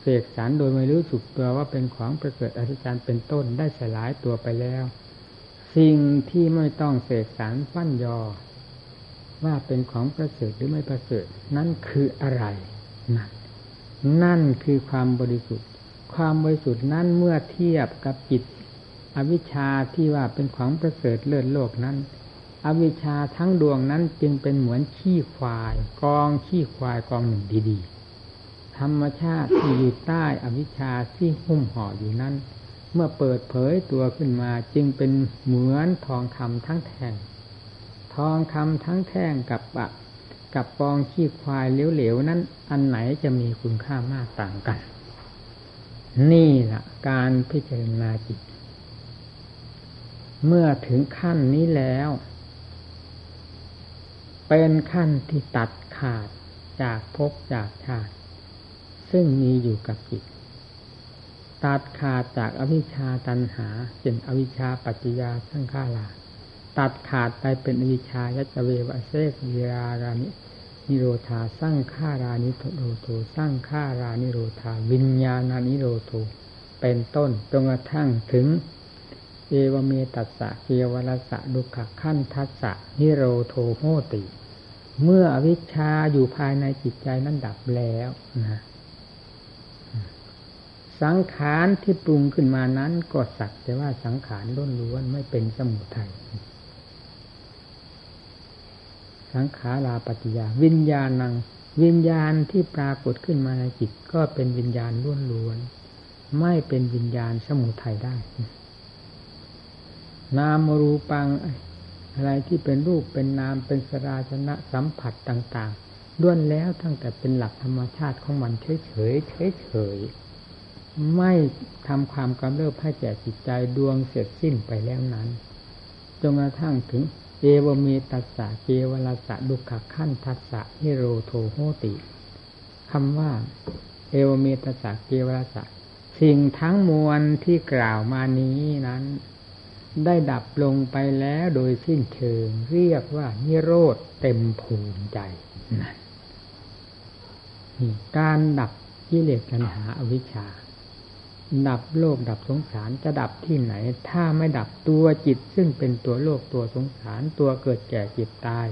เสกสรรโดยไม่รู้สึกตัวว่าเป็นของประเกิดอัศจรรย์เป็นต้นได้สลายตัวไปแล้ว สิ่งที่ไม่ต้องเสกสรรฟั่นยอ ว่าเป็นของประเสริฐหรือไม่ประเสริฐ นั่นคืออะไรนั่นนั่นคือความบริสุทธิ์ ความบริสุทธิ์นั้นเมื่อเทียบกับจิต อวิชชาที่ว่าเป็นของประเสริฐเลิศโลกนั้น อวิชชาทั้งดวงนั้นจึงเป็นเหมือนขี้ควาย กองขี้ควายกองหนึ่งดีๆ ธรรมชาติที่อยู่ใต้อวิชชาที่หุ้มห่ออยู่นั้น เมื่อเปิดเผยตัวขึ้นมาจึงเป็นเหมือนทองคำทั้งแท่ง ทองคำทั้งแท่งกับปะกับปองขี้ควายเหลวๆนั้น อันไหนจะมีคุณค่ามากต่างกัน นี่แหละการพิจารณาจิต เมื่อถึงขั้นนี้แล้ว เป็นขั้นที่ตัดขาดจากภพจากชาติ ซึ่งมีอยู่กับจิต ตัดขาดจากอวิชชาตันหาเป็นอวิชชาปัจจยาสังขาราตัดขาดไปเป็นอวิชชายัจเววเสกเวรารานินิโรธาสร้างฆารานิโรโทสร้างฆารานิโรธา วิญญาณานิโรโทเป็นต้นจนกระทั่งถึง เอวเมตัสสะเกวรสะดุขขั้นทัสสะนิโรโทโหติ เมื่ออวิชชาอยู่ภายในจิตใจนั้นดับแล้วนะสังขารที่ปรุงขึ้นมานั้นก็สักแต่ว่าสังขารล้นล้วนไม่เป็นสมุทัยสังขาราปฏิยา วิญญาณัง วิญญาณที่ปรากฏขึ้นมาในจิต ก็เป็นวิญญาณล้วนๆไม่เป็นวิญญาณสมุทัยได้ นามรูปังอะไรที่เป็นรูปเป็นนามเป็นสราชนะสัมผัสต่างๆล้วนแล้วตั้งแต่เป็นหลักธรรมชาติของมันเฉยๆเฉยๆไม่ทำความกำเริบให้แก่จิตใจดวงเสร็จสิ้นไปแล้วนั้นจนกระทั่งถึงเอวเมตัสสะเกวลสะดุขขั้นทัสสะนิโรโทโหติคำว่า เอวเมตัสสะเกวลสะสิ่งทั้งมวลที่กล่าวมานี้นั้น ได้ดับลงไปแล้วโดยสิ้นเชิง เรียกว่านิโรธเต็มภูมิใจนั่นการดับกิเลสปัญหาอวิชชา ดับโลกดับสงสารจะดับที่ไหน ถ้าไม่ดับตัวจิตซึ่งเป็นตัวโลกตัวสงสารตัวเกิดแก่เจ็บตาย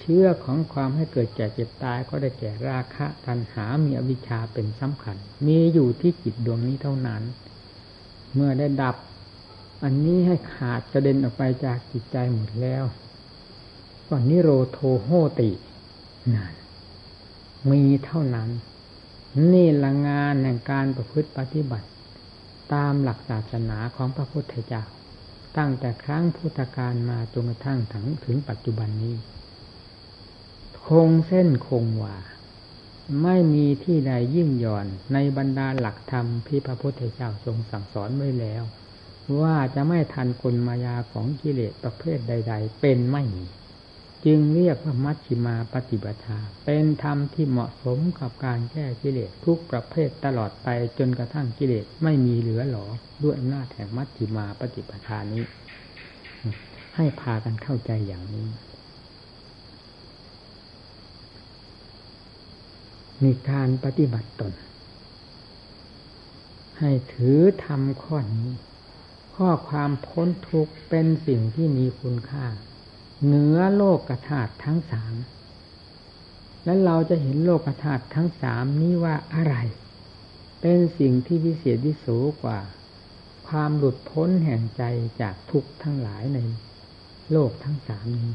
เชื่อของความให้เกิดแก่เจ็บตายก็ได้แก่ราคะตัณหามีอวิชชาเป็นสำคัญ มีอยู่ที่จิตดวงนี้เท่านั้น เมื่อได้ดับ อันนี้ให้ขาดกระเด็นออกไปจากจิตใจหมดแล้วก็นิโรโทโหตินั่นมีเท่านั้น นี่ละงานแห่งการประพฤติปฏิบัติ ตามหลักศาสนาของพระพุทธเจ้า ตั้งแต่ครั้งพุทธกาลมาจนกระทั่งถึงถึงปัจจุบันนี้ คงเส้นคงวาไม่มีที่ใดยิ่งย่อนในบรรดาหลักธรรมที่พระพุทธเจ้าทรงสั่งสอนไว้แล้ว ว่าจะไม่ทันกลมายาของกิเลสประเภทใด ๆ เป็นไม่มีจึงเรียกว่ามัชฌิมาปฏิบัติเป็นธรรมที่เหมาะสมกับการแก้กิเลสทุกประเภทตลอดไปจนกระทั่งกิเลสไม่มีเหลือหลอด้วยอำนาจแห่งมัชฌิมาปฏิปทานี้ ให้พากันเข้าใจอย่างนี้มีการปฏิบัติตน ให้ถือทำข้อนี้ ข้อความพ้นทุกข์เป็นสิ่งที่มีคุณค่า เหนือโลกกธาตุทั้งสามแล้วเราจะเห็นโลกธาตุทั้งสามนี้ว่าอะไร เป็นสิ่งที่วิเศษวิโสกว่า ความหลุดพ้นแห่งใจจากทุกข์ทั้งหลายในโลกทั้งสามนี้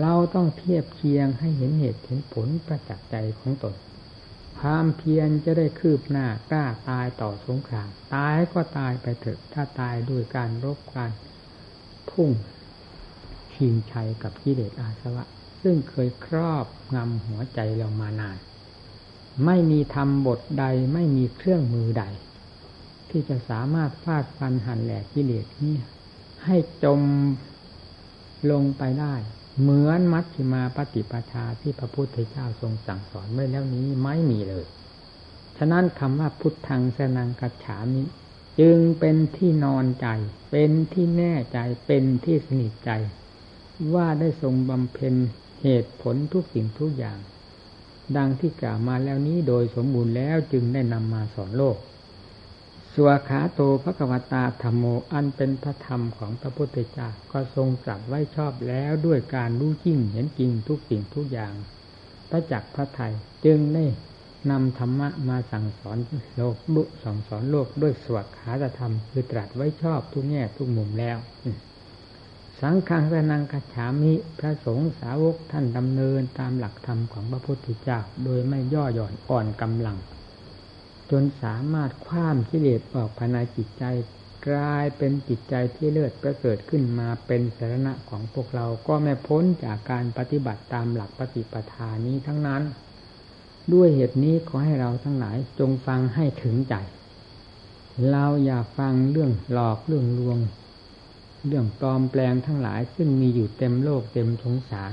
เราต้องเทียบเคียงให้เห็นเหตุเห็นผลประจักษ์ใจของตน ความเพียรจะได้คืบหน้ากล้าตายต่อสงครามตายก็ตายไปเถอะ ถ้าตายด้วยการรบกันพุ่งชิงชัยกับกิเลสอาสวะ ซึ่งเคยครอบงำหัวใจเรามานาน ไม่มีธรรมบทใดไม่มีเครื่องมือใด ที่จะสามารถฟาดฟันหันแหลกกิเลสนี้ให้จมลงไปได้ เหมือนมัชฌิมาปฏิปทาที่พระพุทธเจ้าทรงสั่งสอนไว้แล้วนี้ไม่มีเลย ฉะนั้นคำว่าพุทธังสนังกัจฉามิจึงเป็นที่นอนใจ เป็นที่แน่ใจ เป็นที่สนิทใจ ว่าได้ทรงบำเพ็ญเหตุผลทุกสิ่งทุกอย่าง ดังที่กล่าวมาแล้วนี้โดยสมบูรณ์แล้วจึงได้นำมาสอนโลก สวขาโตพระกวตาธรรมโมอันเป็นพระธรรมของพระพุทธเจ้าก็ทรงตรัสไว้ชอบแล้วด้วยการรู้จริงเห็นจริงทุกสิ่งทุกอย่างพระจักพระไทยจึงได้นำธรรมะมาสั่งสอนโลกบุสั่งสอนโลกด้วยสวขาธรรม คือตรัสไว้ชอบทุกแง่ทุกมุมแล้ว สังฆังสนังกัจฉามิพระสงฆ์สาวกท่านดำเนินตามหลักธรรมของพระพุทธเจ้า โดยไม่ย่อหย่อนอ่อนกำลัง จนสามารถคว้ามกิเลสออกภายในจิตใจ กลายเป็นจิตใจที่เลิศประเสริฐขึ้นมาเป็นสาระของพวกเราก็ไม่พ้นจากการปฏิบัติตามหลักปฏิปทานี้ทั้งนั้น ด้วยเหตุนี้ขอให้เราทั้งหลายจงฟังให้ถึงใจ เราอย่าฟังเรื่องหลอกเรื่องลวง เรื่องปลอมแปลงทั้งหลายซึ่งมีอยู่เต็มโลกเต็มสงสาร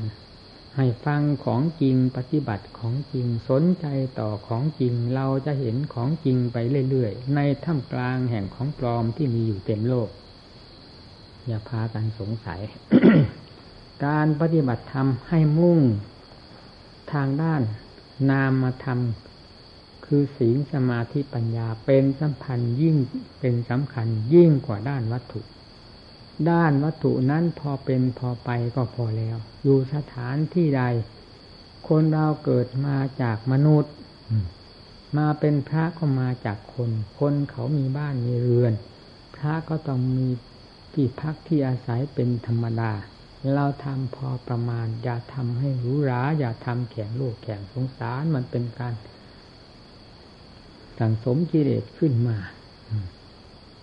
ให้ฟังของจริงปฏิบัติของจริงสนใจต่อของจริงเราจะเห็นของจริงไปเรื่อยๆ ในท่ามกลางแห่งของปลอมที่มีอยู่เต็มโลก อย่าพากันสงสัย การปฏิบัติธรรมให้มุ่งทางด้านนามธรรมคือศีลสมาธิปัญญาเป็นสัมพันธ์ยิ่งเป็นสำคัญยิ่งกว่าด้านวัตถุ ด้านวัตถุนั้นพอเป็นพอไปก็พอแล้ว อยู่สถานที่ใด คนเราเกิดมาจากมนุษย์ มาเป็นพระก็มาจากคน คนเขามีบ้านมีเรือน พระก็ต้องมีที่พักที่อาศัยเป็นธรรมดา เราทำพอประมาณ อย่าทำให้หรู้รา อย่าทำแข่งโลกแข่งสงสารมันเป็นการสั่งสมกิเลสขึ้นมา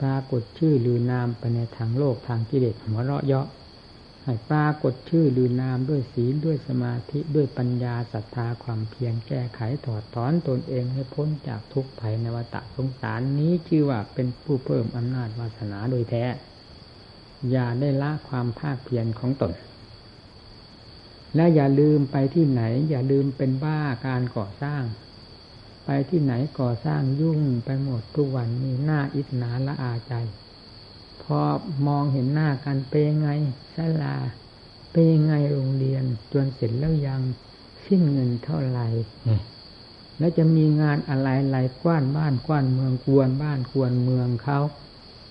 ปรากฏชื่อหรือนามไปในทางโลกทางกิเลสหัวเราะเยาะให้ปรากฏชื่อหรือนามด้วยศีลด้วยสมาธิด้วยปัญญาศรัทธาความเพียรแก้ไขถอดถอนตนเองให้พ้นจากทุกข์ภัยในวัฏสงสารนี้ชื่อว่าเป็นผู้เพิ่มอำนาจวาสนาโดยแท้ อย่าได้ละความภาคเพียรของตน และอย่าลืมไปที่ไหน อย่าลืมเป็นบ้าการก่อสร้าง ไปที่ไหนก่อสร้างยุ่งไปหมดทุกวันมีหน้าอิจนาละอาใจ พอมองเห็นหน้ากันเป็นไงสลาเป็นไงโรงเรียนจนเสร็จแล้วยังสิ้นเงินเท่าไหร่แล้วจะมีงานอะไรอะไรกว้านบ้านกว้านเมืองกวนบ้านกวนเมืองเขา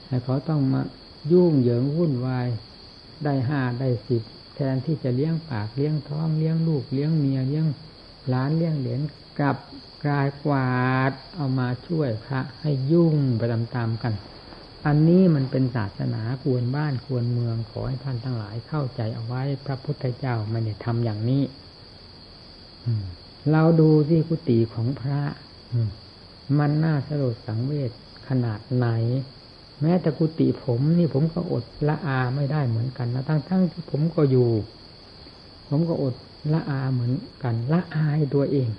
ให้เขาต้องมายุ่งเหยิงวุ่นวาย ได้ห้าได้สิบแทนที่จะเลี้ยงปากเลี้ยงท้องเลี้ยงลูกเลี้ยงเมียเลี้ยงหลานเลี้ยงเหรียญกับ กลายกวาดเอามาช่วยพระให้ยุ่งไปตามๆกัน อันนี้มันเป็นศาสนาควรบ้านควรเมืองขอให้ท่านทั้งหลายเข้าใจเอาไว้พระพุทธเจ้าไม่ได้ทำอย่างนี้เราดูที่กุฏิของพระมันน่าสลดสังเวชขนาดไหน แม้แต่กุฏิผมนี่ผมก็อดละอาไม่ได้เหมือนกันนะทั้งๆทที่ผมก็อยู่ ผมก็อดละอาเหมือนกัน ละอายตัวเอง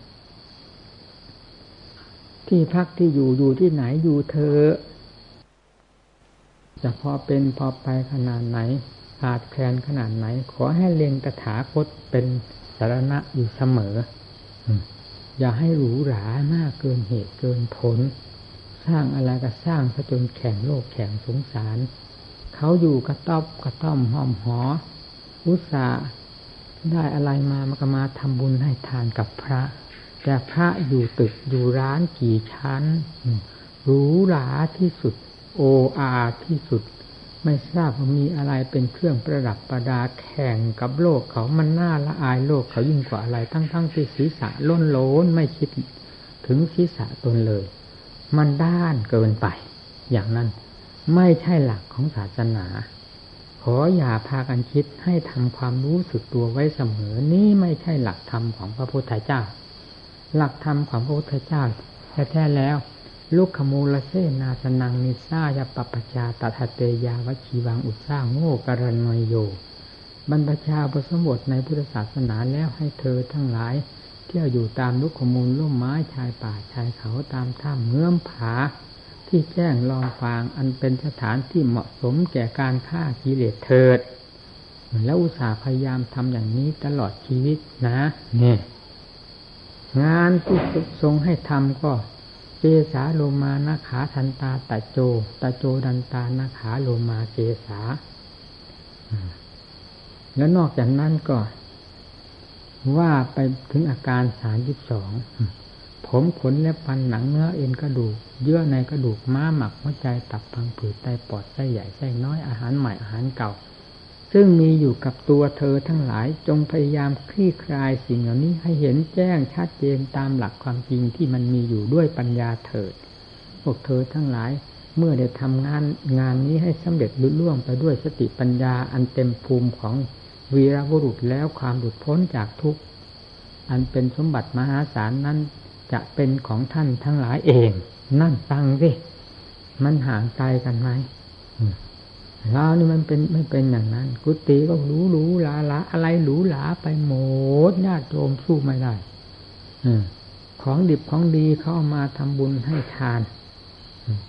ที่พักที่อยู่อยู่ที่ไหนอยู่เธอ จะพอเป็นพอไปขนาดไหนขาดแคลนขนาดไหน ขอให้เล็งตถาคตเป็นสารณะอยู่เสมอ อย่าให้หรูหรามากเกินเหตุเกินผล สร้างอะไรก็สร้างซะจนแข่งโลกแข่งสงสาร เขาอยู่กระต๊อบกระต้อมห้อมหออุตสาได้อะไรมามันก็มาทำบุญให้ทานกับพระ แต่พระอยู่ตึกอยู่ร้านกี่ชั้นหรูหราที่สุด โออาที่สุด ไม่ทราบว่ามีอะไรเป็นเครื่องประดับประดาแข่งกับโลกเขามันน่าละอายโลกเขายิ่งกว่าอะไร ทั้งๆที่ศีรษะล้นโลนไม่คิดถึงศีรษะตนเลย มันด้านเกินไป อย่างนั้นไม่ใช่หลักของศาสนา ขออย่าพากันคิดให้ทำความรู้สึกตัวไว้เสมอ นี่ไม่ใช่หลักธรรมของพระพุทธเจ้า หลักธรรมของพระพุทธเจ้าแท้ๆแล้ว ลูกขมูลเซนาสนังนิซายาปปชาตัทเตยาวชีวังอุตสาโง่กรณอยโยบรรพชาประสมบทในพุทธศาสนาแล้วให้เธอทั้งหลาย เที่ยวอยู่ตามลูกขมูลล่มไม้ชายป่าชายเขาตามถ้ำเงื้อมผา ที่แจ้งลองฟางอันเป็นสถานที่เหมาะสมแก่การฆ่ากิเลสเถิด แล้วอุตส่าห์พยายามทำอย่างนี้ตลอดชีวิตนะเนี่ย งานที่ทรงให้ทำก็เจสาโลมานาขาทันตาตะโจตะโจดันตานาขาโลมาเจสาแล้วนอกจากนั้นก็ว่าไปถึงอาการสามสิบสองผมขนและปันหนังเนื้อเอ็นกระดูก เยื่อในกระดูกม้าหมักหัวใจตับพังผืดไตปอดไส้ใหญ่ไส้น้อยอาหารใหม่อาหารเก่า ซึ่งมีอยู่กับตัวเธอทั้งหลายจงพยายามคลี่คลายสิ่งเหล่านี้ให้เห็นแจ้งชัดเจนตามหลักความจริงที่มันมีอยู่ด้วยปัญญาเถิดพวกเธอทั้งหลายเมื่อได้ทำงานงานนี้ให้สำเร็จลุล่วงไปด้วยสติปัญญาอันเต็มภูมิของวีรบุรุษแล้วความหลุดพ้นจากทุกข์อันเป็นสมบัติมหาศาลนั้น จะเป็นของท่านทั้งหลายเอง นั่นฟังสิมันห่างไกลกันไหม เรานี่มันเป็นไม่เป็นอย่างนั้น กุฏิก็หรูหรูหลาหลาอะไรหรูหราไปหมดญาติโยมสู้ไม่ได้ของดิบของดีเขาเอามาทำบุญให้ทาน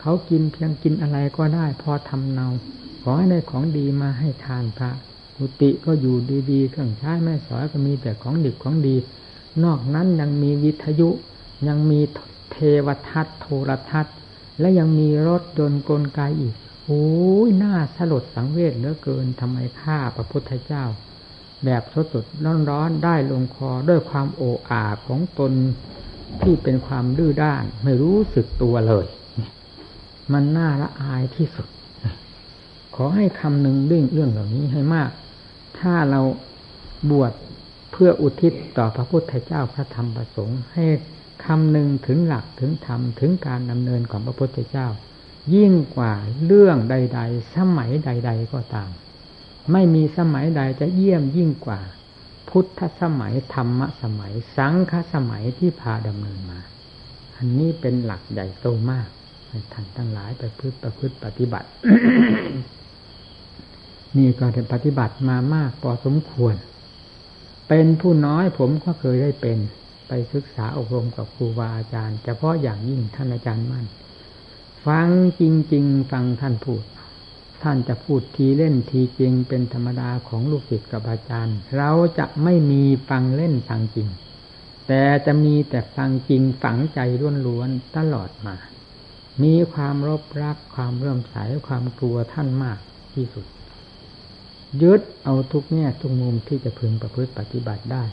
เขากินเพียงกินอะไรก็ได้ พอทำเนา ขอให้ได้ของดีมาให้ทานพระ กุฏิก็อยู่ดีๆเครื่องใช้แม่สอยก็มีแต่ของดิบของดี นอกนั้นยังมีวิทยุ ยังมีเทวทัศน์โทรทัศน์ และยังมีรถยนต์กลไกอีก โอ้ยน่าสลดสังเวชเหลือเกินทำไมฆ่าพระพุทธเจ้า แบบสดสดร้อนๆได้ลงคอด้วยความโอ้อาของตนที่เป็นความดื้อด้าน ไม่รู้สึกตัวเลย มันน่าละอายที่สุด ขอให้คำหนึ่งเรื่องเรื่องเหล่านี้ให้มาก ถ้าเราบวชเพื่ออุทิศต่อพระพุทธเจ้าพระธรรมประสงค์ ให้คำหนึ่งถึงหลักถึงธรรมถึงการดำเนินของพระพุทธเจ้า ยิ่งกว่าเรื่องใด ๆ สมัยใด ๆ ก็ตาม ไม่มีสมัยใดจะเยี่ยมยิ่งกว่า พุทธสมัยธรรมสมัย สังฆสมัยที่พาดำเนินมา อันนี้เป็นหลักใหญ่โตมากให้ท่านทั้งหลายไปพึ่ประพฤติปฏิบัติ นี่ก็ได้ปฏิบัติมามากพอสมควร เป็นผู้น้อยผมก็เคยได้เป็น ไปศึกษาอบรมกับครูบาอาจารย์เฉพาะอย่างยิ่งท่านอาจารย์มั่น ฟังจริง ๆ ฟังท่านพูด ท่านจะพูดทีเล่นทีจริงเป็นธรรมดาของลูกศิษย์กับอาจารย์ เราจะไม่มีฟังเล่นฟังจริง แต่จะมีแต่ฟังจริงฝังใจล้วนๆตลอดมา มีความรบรักความเรื่มใสความกลัวท่านมากที่สุด ยึดเอาทุกแง่ทุกมุมที่จะพึงประพฤติปฏิบัติได้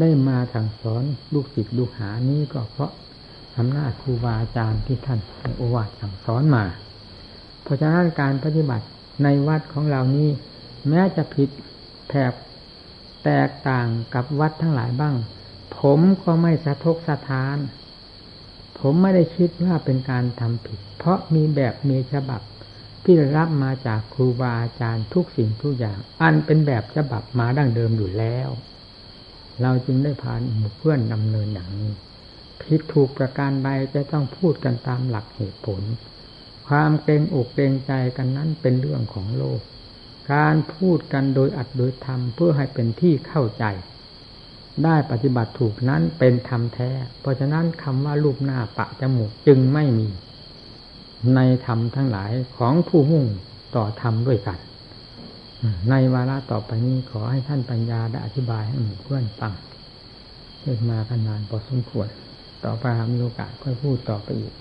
ได้มาสั่งสอนลูกศิษย์ลูกหานี้ก็เพราะ อำนาจครูบาอาจารย์ที่ท่านในโอวาทสั่งสอนมา เพราะฉะนั้นการปฏิบัติในวัดของเรานี้ แม้จะผิดแผบแตกต่างกับวัดทั้งหลายบ้าง ผมก็ไม่สะทกสะท้าน ผมไม่ได้คิดว่าเป็นการทำผิด เพราะมีแบบมีฉบับที่รับมาจากครูบาอาจารย์ทุกสิ่งทุกอย่าง อันเป็นแบบฉบับมาดั้งเดิมอยู่แล้ว เราจึงได้ผ่านหมู่เพื่อนดำเนินอย่างนี้ ผิดถูกประการใดจะต้องพูดกันตามหลักเหตุผล ความเกรงอกเกรงใจกันนั้นเป็นเรื่องของโลก การพูดกันโดยอัดโดยธรรมเพื่อให้เป็นที่เข้าใจ ได้ปฏิบัติถูกนั้นเป็นธรรมแท้ เพราะฉะนั้นคำว่ารูปหน้าปะจมูกจึงไม่มี ในธรรมทั้งหลายของผู้มุ่งต่อธรรมด้วยกัน ในวาระต่อไปนี้ขอให้ท่านปัญญาได้อธิบายให้หมู่เพื่อนฟังเกิดมาขนานพอสมควร ต่อไปมีโอกาสค่อยพูดต่อไปอีก